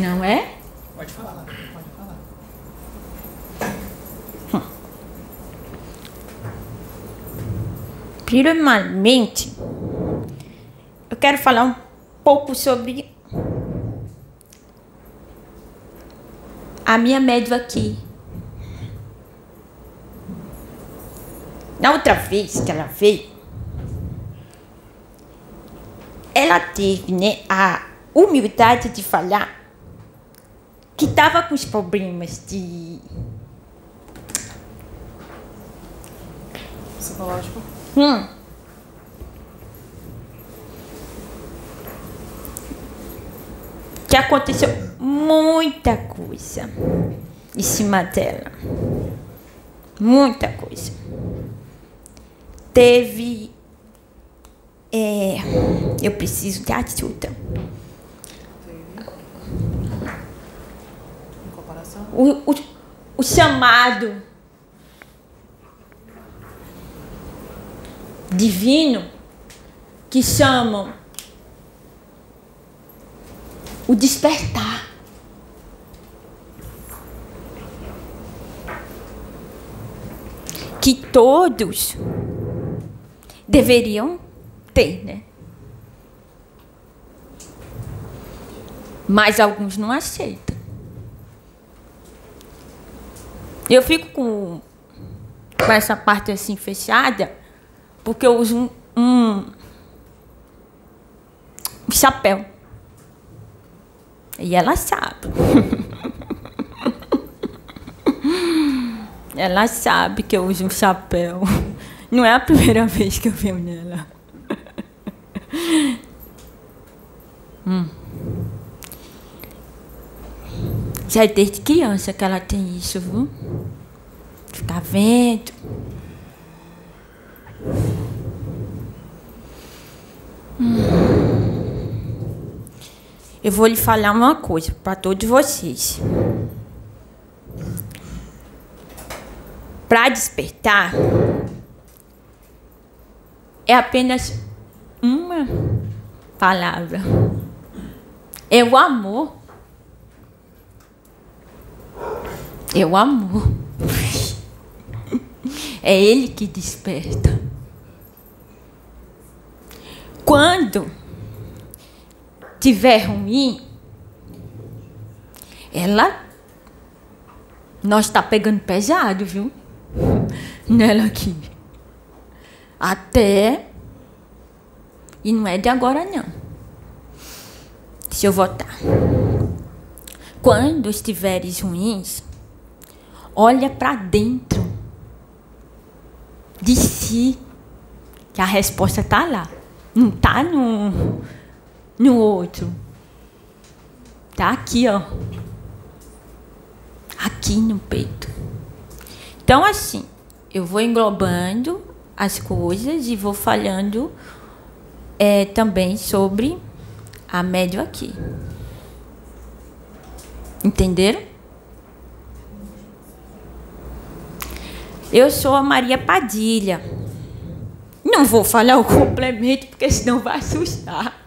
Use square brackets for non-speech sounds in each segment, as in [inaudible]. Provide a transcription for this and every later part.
Não é? Pode falar, pode falar. Primeiramente, eu quero falar um pouco sobre a minha médium aqui. Na outra vez que ela veio, ela teve né, a humildade de falar que estava com os problemas de. Psicológico. Hum. Que aconteceu muita coisa em cima dela. Muita coisa. Teve. é, eu preciso de ajuda. Teve. Em comparação. O, o, o chamado divino que chamam o despertar. Que todos deveriam ter, né? Mas alguns não aceitam. Eu fico com, com essa parte assim fechada, porque eu uso um, um, um chapéu. E ela sabe. [laughs] ela sabe que eu uso um chapéu. Não é a primeira vez que eu venho nela. Hum. Já é desde criança que ela tem isso, viu? Ficar vendo. Hum. Eu vou lhe falar uma coisa para todos vocês. Para despertar é apenas uma palavra. É o amor. É o amor. É ele que desperta. Quando tiver ruim, ela nós está pegando pesado, viu? Nela aqui. Até e não é de agora não. Deixa eu votar. Quando estiveres ruins, olha para dentro de si, que a resposta está lá. Não está no, no outro. Está aqui, ó. Aqui no peito. Então, assim, eu vou englobando as coisas e vou falando é, também sobre a médio aqui. Entenderam? Eu sou a Maria Padilha. Não vou falar o complemento, porque senão vai assustar.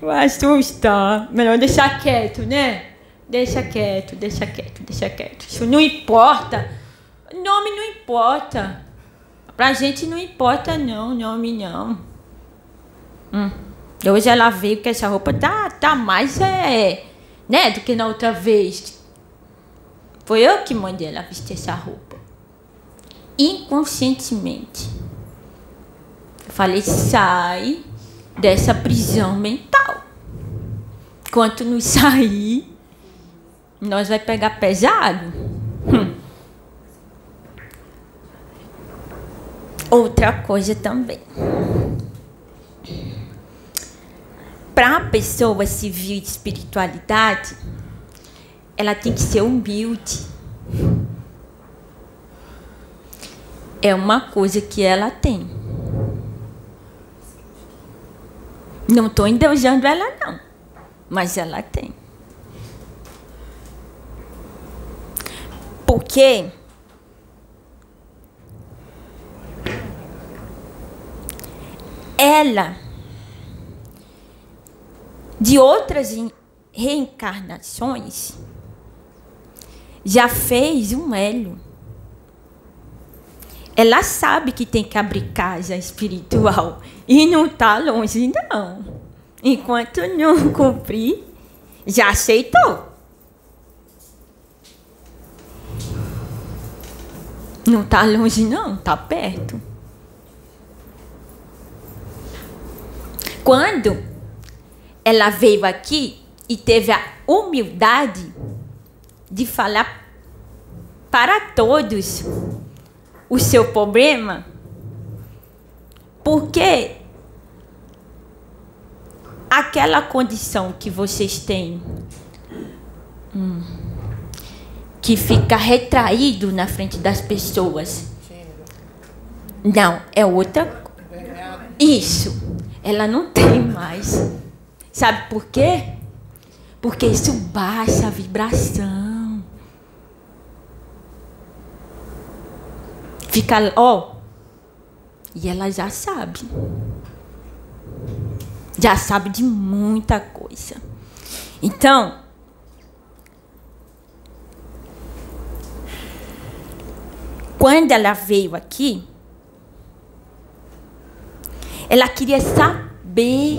Vai assustar. Melhor deixar quieto, né? Deixa quieto, deixa quieto, deixa quieto. Isso não importa. Nome não importa. Pra gente não importa, não, nome não. Hum. Hoje ela veio que essa roupa tá, tá mais, é, né, do que na outra vez. Foi eu que mandei ela vestir essa roupa. Inconscientemente. Eu falei, sai dessa prisão mental. Enquanto não sair, nós vai pegar pesado. Hum. Outra coisa também para a pessoa civil de espiritualidade, ela tem que ser humilde. É uma coisa que ela tem. Não estou endeusando ela, não. Mas ela tem. Porque ela de outras en- reencarnações, já fez um elo. Ela sabe que tem que abrir casa espiritual e não está longe, não. Enquanto não cumprir, já aceitou. Não está longe, não, está perto. Quando ela veio aqui e teve a humildade de falar para todos o seu problema, porque aquela condição que vocês têm, hum, que fica retraído na frente das pessoas, não, é outra Envergonhado. isso, ela não tem mais. Sabe por quê? Porque isso baixa a vibração. Fica, ó. E ela já sabe. Já sabe de muita coisa. Então, quando ela veio aqui, ela queria saber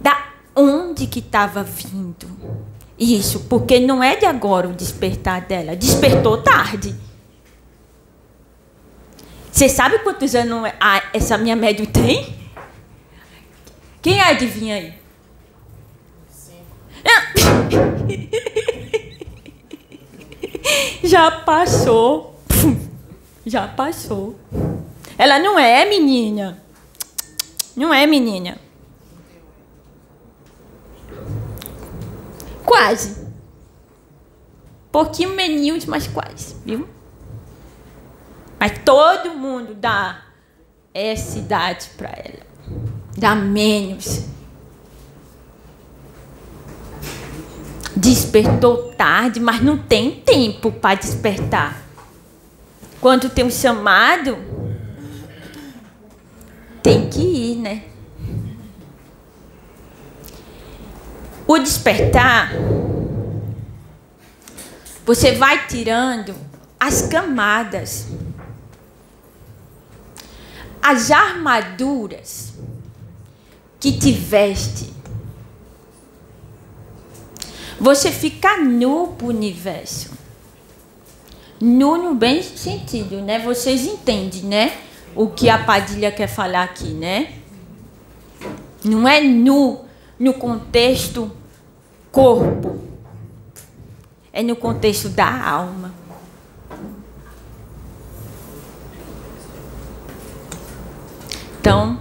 da onde que estava vindo isso, porque não é de agora o despertar dela. Despertou tarde. Você sabe quantos anos essa minha médium tem? Quem adivinha aí? [laughs] Já passou. [laughs] Já passou. Ela não é menina. Não é menina. Quase. Pouquinho menos, mas quase, viu? Mas todo mundo dá essa idade pra ela. Dá menos. Despertou tarde, mas não tem tempo para despertar. Quando tem um chamado, tem que ir, né? O despertar, você vai tirando as camadas, as armaduras que te veste. Você fica nu pro universo. Nu no bem sentido, né? Vocês entendem, né? O que a Padilha quer falar aqui, né? Não é nu no contexto corpo. É no contexto da alma. Então,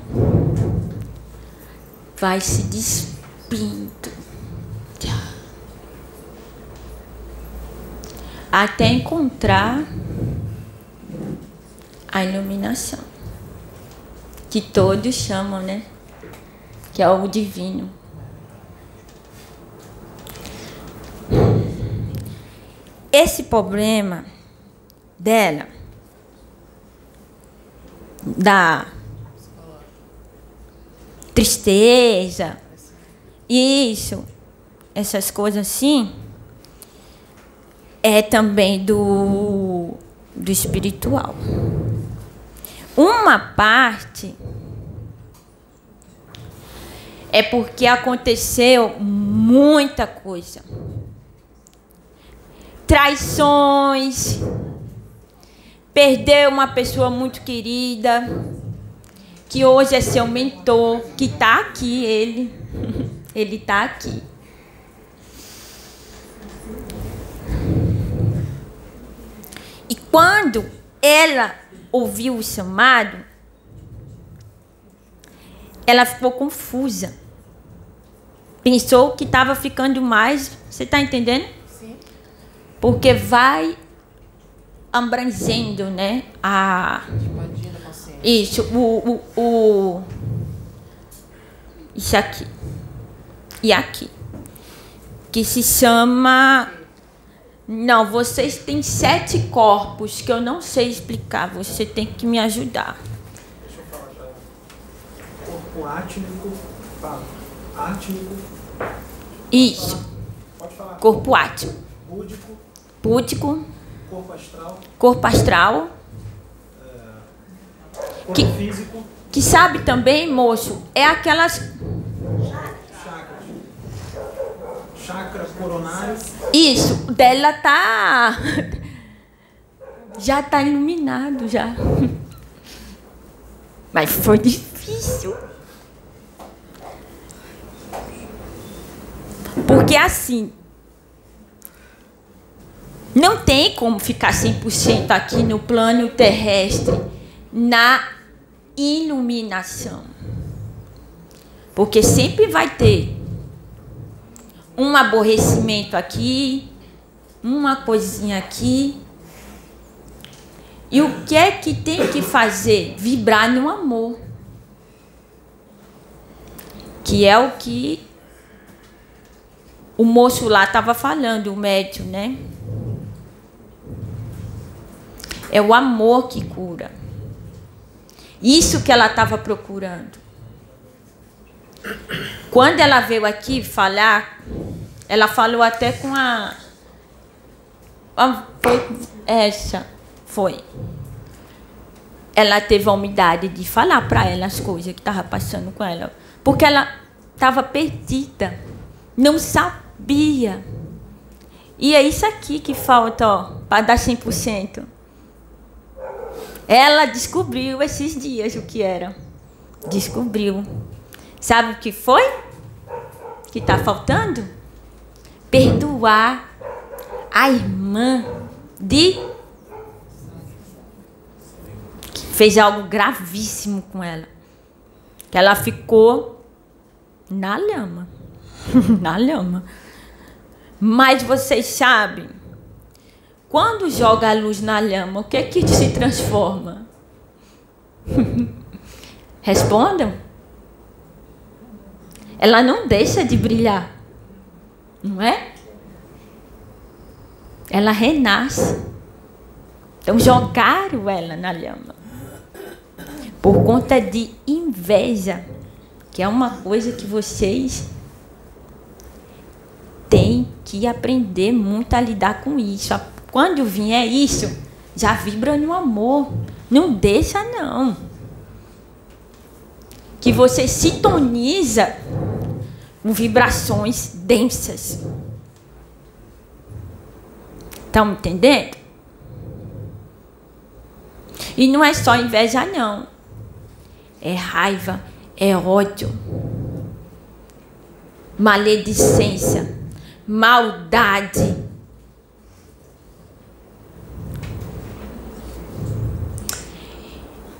vai se despindo. Até encontrar a iluminação. Que todos chamam, né? Que é o divino. Esse problema dela, da tristeza, isso, essas coisas assim, é também do, do espiritual. Uma parte é porque aconteceu muita coisa. Traições, perdeu uma pessoa muito querida, que hoje é seu mentor, que está aqui, ele. [laughs] Ele está aqui. E quando ela ouviu o chamado, ela ficou confusa. Pensou que estava ficando mais. Você está entendendo? Porque vai abrangendo, né? A, isso, o, o, o. Isso aqui. E aqui. Que se chama. Não, vocês têm sete corpos que eu não sei explicar. Você tem que me ajudar. corpo átmico. Fala. Átmico. Isso. Pode falar. Corpo átimo. Búdico. Púdico, Corpo astral. corpo astral. Corpo Que- físico. Que sabe também, moço, é aquelas. Chakras. Chakra coronário. Isso, dela tá. Já tá iluminado já. Mas foi difícil. Porque assim. Não tem como ficar 100% aqui no plano terrestre na iluminação. Porque sempre vai ter um aborrecimento aqui, uma coisinha aqui. E o que é que tem que fazer? Vibrar no amor. Que é o que o moço lá estava falando, o médium, né? É o amor que cura. Isso que ela estava procurando. Quando ela veio aqui falar, ela falou até com a. a- Foi essa. Foi. Ela teve a humildade de falar para ela as coisas que estavam passando com ela. Porque ela estava perdida. Não sabia. E é isso aqui que falta, para dar 100%. Ela descobriu esses dias o que era. Descobriu. Sabe o que foi? Que está faltando? Perdoar a irmã de que fez algo gravíssimo com ela. Que ela ficou na lama. [laughs] na lama. Mas vocês sabem, quando joga a luz na lama, o que é que se transforma? [laughs] Respondam. Ela não deixa de brilhar. Não é? Ela renasce. Então jogaram ela na lama. Por conta de inveja, que é uma coisa que vocês têm que aprender muito a lidar com isso. Quando vier isso, já vibra no amor. Não deixa não. Que você sintoniza com vibrações densas. Estão entendendo? E não é só inveja, não. É raiva, é ódio, maledicência, maldade.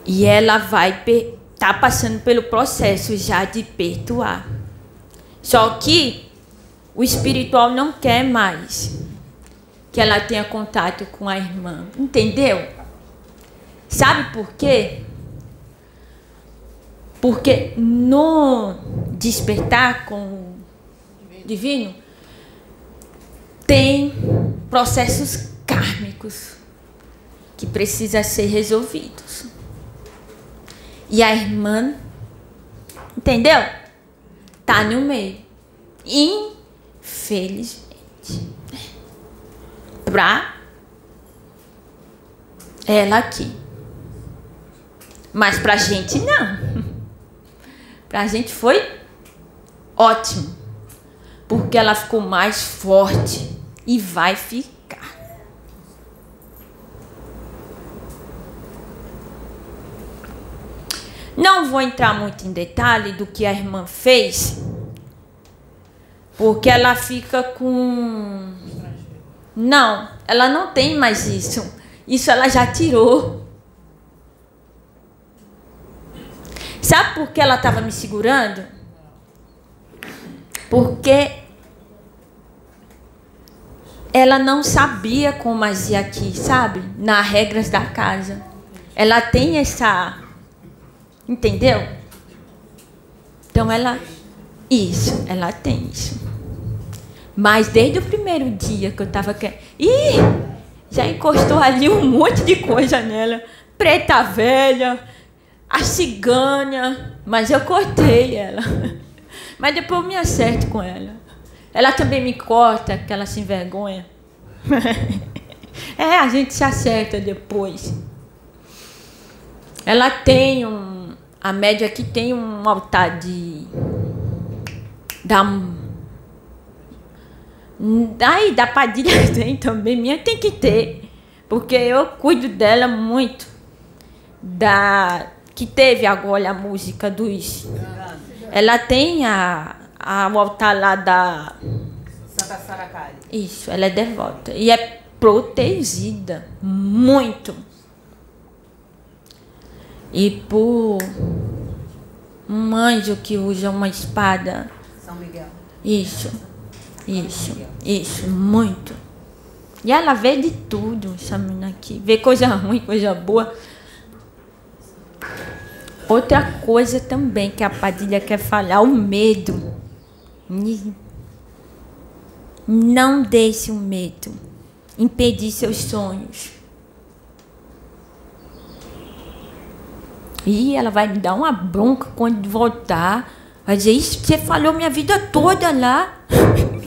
E ela vai tá passando pelo processo já de perdoar. Só que o espiritual não quer mais que ela tenha contato com a irmã. Entendeu? Sabe por quê? Porque no despertar com o divino tem processos kármicos que precisam ser resolvidos. E a irmã, entendeu? Tá no meio. Infelizmente. Pra ela aqui. Mas pra gente não. [laughs] Pra gente foi ótimo. Porque ela ficou mais forte e vai ficar. Não vou entrar muito em detalhe do que a irmã fez, porque ela fica com. Não, ela não tem mais isso. Isso ela já tirou. Sabe por que ela estava me segurando? Porque ela não sabia como agir aqui, sabe? Nas regras da casa. Ela tem essa. Entendeu? Então ela. Isso, ela tem isso. Mas desde o primeiro dia que eu tava querendo. Ih! Já encostou ali um monte de coisa nela. Preta velha. a cigana, mas eu cortei ela. [laughs] Mas depois eu me acerto com ela. Ela também me corta, que ela se envergonha. [laughs] É, a gente se acerta depois. Ela tem um. A média aqui tem um altar de. Da. Daí da Padilha [laughs] tem também, minha tem que ter. Porque eu cuido dela muito. Da. Que teve agora a música dos. Ela tem a, a, o altar lá da. Santa Saracari. Isso, ela é devota. E é protegida. Muito. E por um anjo que usa uma espada. São Miguel. Isso. Isso. Isso. Muito. E ela vê de tudo, essa menina aqui. Vê coisa ruim, coisa boa. Outra coisa também que a Padilha quer falar, o medo. Não deixe o medo impedir seus sonhos. E ela vai me dar uma bronca quando voltar. Vai dizer, isso você falou minha vida toda lá. [laughs]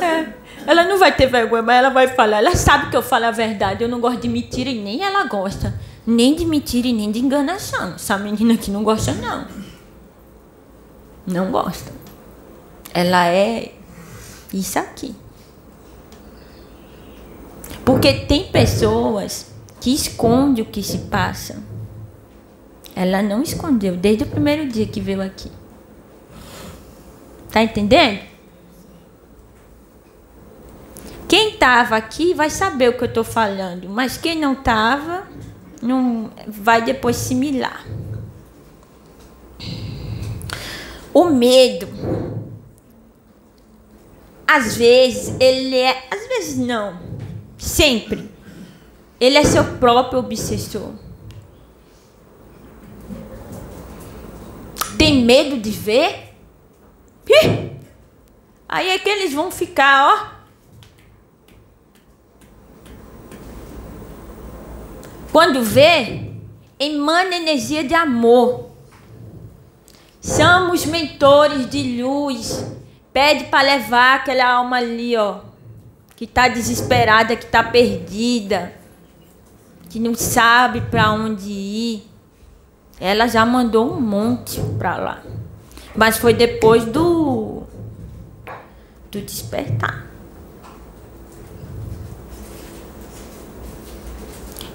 É, ela não vai ter vergonha, mas ela vai falar. Ela sabe que eu falo a verdade. Eu não gosto de mentira e nem ela gosta. Nem de mentira e nem de enganação. Essa menina aqui não gosta, não. Não gosta. Ela é isso aqui. Porque tem pessoas que escondem o que se passa. Ela não escondeu desde o primeiro dia que veio aqui. Tá entendendo? Quem estava aqui vai saber o que eu estou falando, mas quem não estava não vai depois similar. O medo, às vezes ele é, às vezes não, sempre. Ele é seu próprio obsessor. Tem medo de ver? Ih! Aí é que eles vão ficar, ó. Quando vê, emana energia de amor. Somos mentores de luz. Pede para levar aquela alma ali, ó, que está desesperada, que está perdida, que não sabe para onde ir. Ela já mandou um monte para lá. Mas foi depois do do despertar.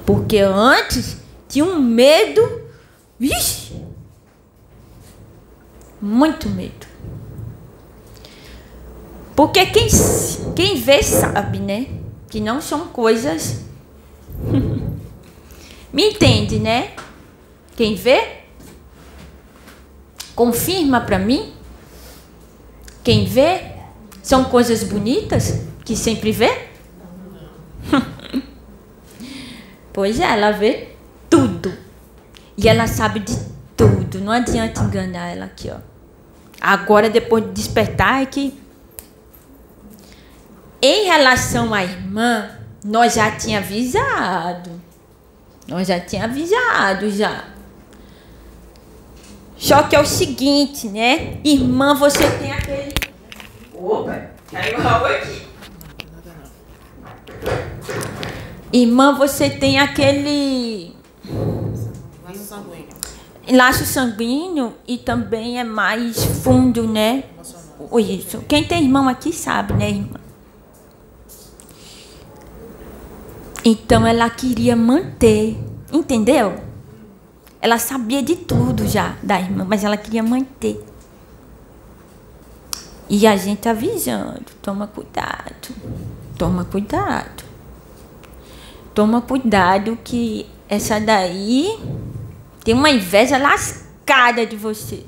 Porque antes tinha um medo, vixe, muito medo. Porque quem, quem vê sabe, né? Que não são coisas. Me entende, né? Quem vê? Confirma para mim? Quem vê? São coisas bonitas que sempre vê? [laughs] pois é, ela vê tudo. E ela sabe de tudo. Não adianta enganar ela aqui, ó. Agora, depois de despertar, é que em relação à irmã, nós já tinha avisado. Nós já tinha avisado já. Só que é o seguinte, né? Irmã, você tem aquele. Opa, caiu algo aqui. Irmã, você tem aquele Laço sanguíneo. laço sanguíneo e também é mais fundo, né? Isso. Quem tem irmão aqui sabe, né, irmã? Então ela queria manter, entendeu? Ela sabia de tudo já da irmã, mas ela queria manter. E a gente avisando, toma cuidado, toma cuidado. Toma cuidado que essa daí tem uma inveja lascada de você.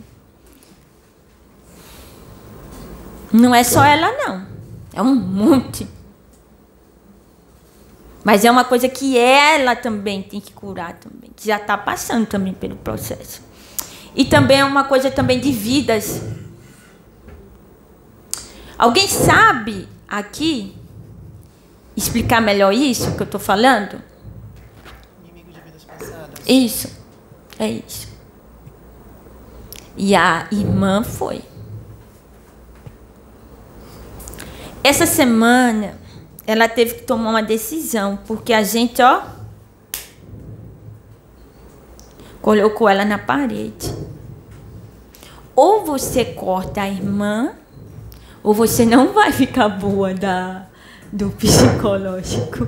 Não é só ela, não. É um monte. Mas é uma coisa que ela também tem que curar também, que já está passando também pelo processo. E também é uma coisa também de vidas. Alguém sabe aqui explicar melhor isso que eu estou falando? Inimigo de vidas passadas. Isso. É isso. E a irmã foi. Essa semana, ela teve que tomar uma decisão, porque a gente, ó, colocou ela na parede. Ou você corta a irmã, ou você não [laughs] vai ficar boa da, do psicológico.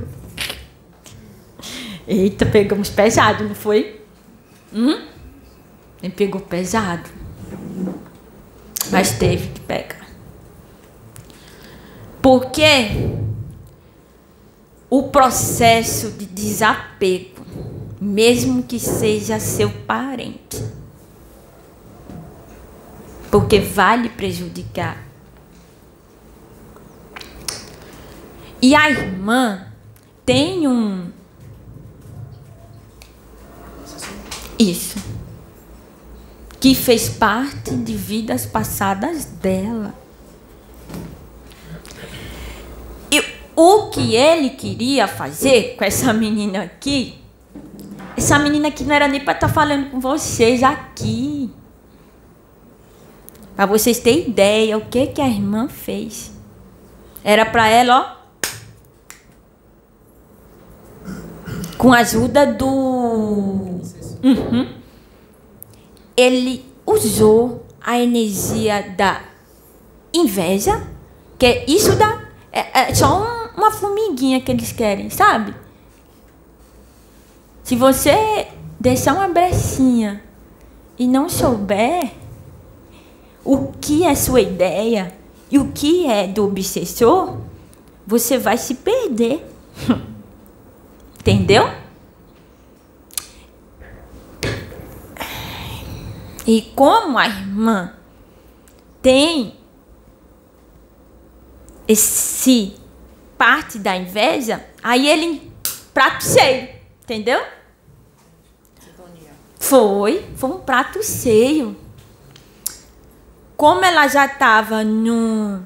Eita, pegamos pesado, não foi? Hum? Pegou pesado. Mas teve que pegar. Porque o processo de desapego, mesmo que seja seu parente, porque vai lhe prejudicar. E a irmã tem um. Isso. Que fez parte de vidas passadas dela. E o que ele queria fazer com essa menina aqui, essa menina aqui não era nem para estar tá falando com vocês aqui. Para vocês terem ideia o que, que a irmã fez. Era para ela, ó. Com a ajuda do. Uhum. Ele usou a energia da inveja, que é isso da. É, é só um, uma formiguinha que eles querem, sabe? Se você deixar uma brechinha e não souber o que é sua ideia e o que é do obsessor, você vai se perder. [laughs] Entendeu? E como a irmã tem esse parte da inveja, aí ele prato cheio, entendeu? Foi, foi um prato cheio como ela já estava no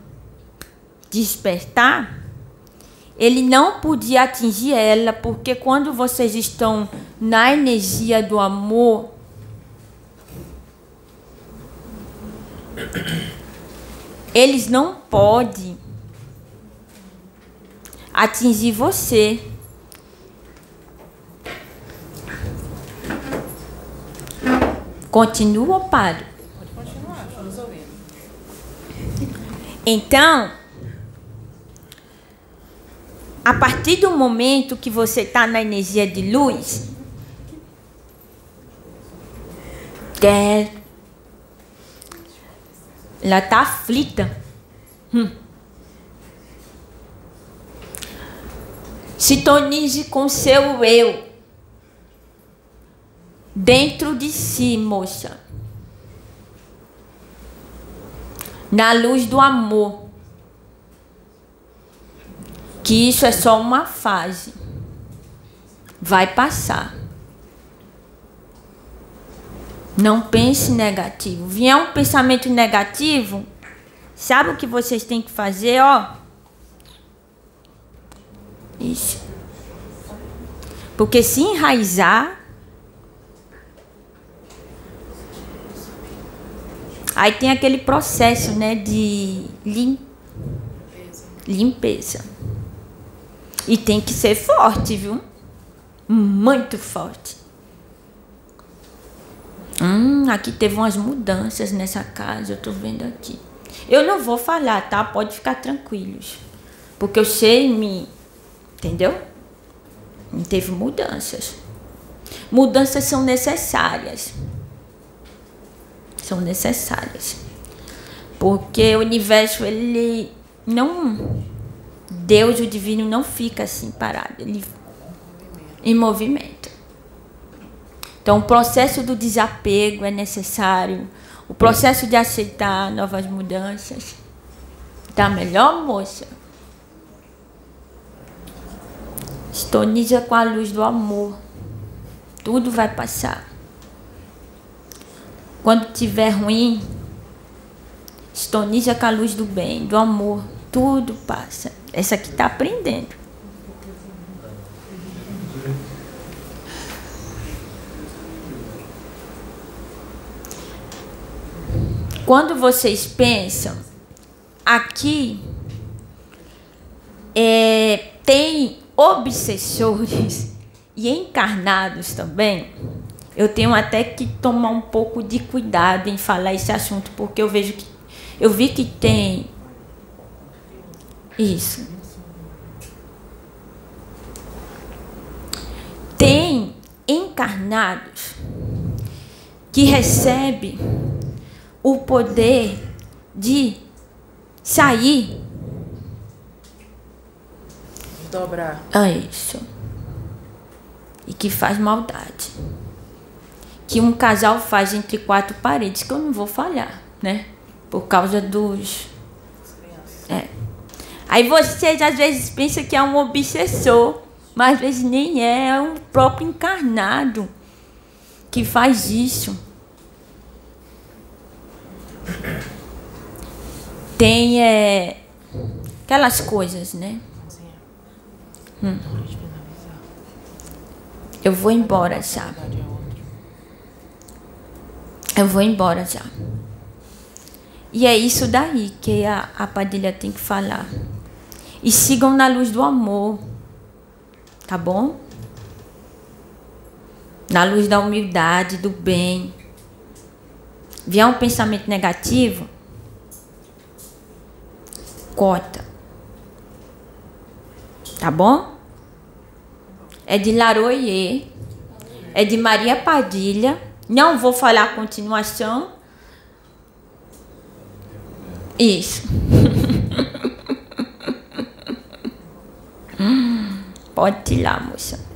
despertar, ele não podia atingir ela, porque quando vocês estão na energia do amor, eles não podem atingir você. Continua ou paro? Então, a partir do momento que você está na energia de luz, ela está aflita. Hum. Sintonize com seu eu dentro de si, moça. na luz do amor. Que isso é só uma fase. Vai passar. Não pense negativo. Vier um pensamento negativo, sabe o que vocês têm que fazer, ó? Isso. Porque se enraizar, Aí tem aquele processo, né, de lim... limpeza. E tem que ser forte, viu? Muito forte. Hum, aqui teve umas mudanças nessa casa, eu tô vendo aqui. Eu não vou falar, tá? Pode ficar tranquilos. Porque eu sei me. Entendeu? Teve mudanças. Mudanças são necessárias são necessárias. Porque o universo, ele não. Deus, o divino, não fica assim parado, ele em movimento. Então, o processo do desapego é necessário, o processo de aceitar novas mudanças. Tá melhor, moça? Sintoniza com a luz do amor. Tudo vai passar. Quando tiver ruim, estoniza com a luz do bem, do amor. Tudo passa. Essa aqui está aprendendo. Quando vocês pensam, aqui é, tem obsessores e encarnados também. Eu tenho até que tomar um pouco de cuidado em falar esse assunto, porque eu vejo que eu vi que tem isso. Tem encarnados que recebe o poder de sair Dobrar. a isso e que faz maldade que um casal faz entre quatro paredes que eu não vou falhar, né? Por causa dos é. Aí vocês às vezes pensam que é um obsessor, mas às vezes nem é, é um próprio encarnado que faz isso. Tem é, aquelas coisas, né? Hum. Eu vou embora já. Eu vou embora já. E é isso daí que a, a Padilha tem que falar. E sigam na luz do amor. Tá bom? Na luz da humildade, do bem. Vier um pensamento negativo, corta. Tá bom? É de Laroie. É de Maria Padilha. Não vou falar a continuação. Isso. [laughs] Pode tirar, moça.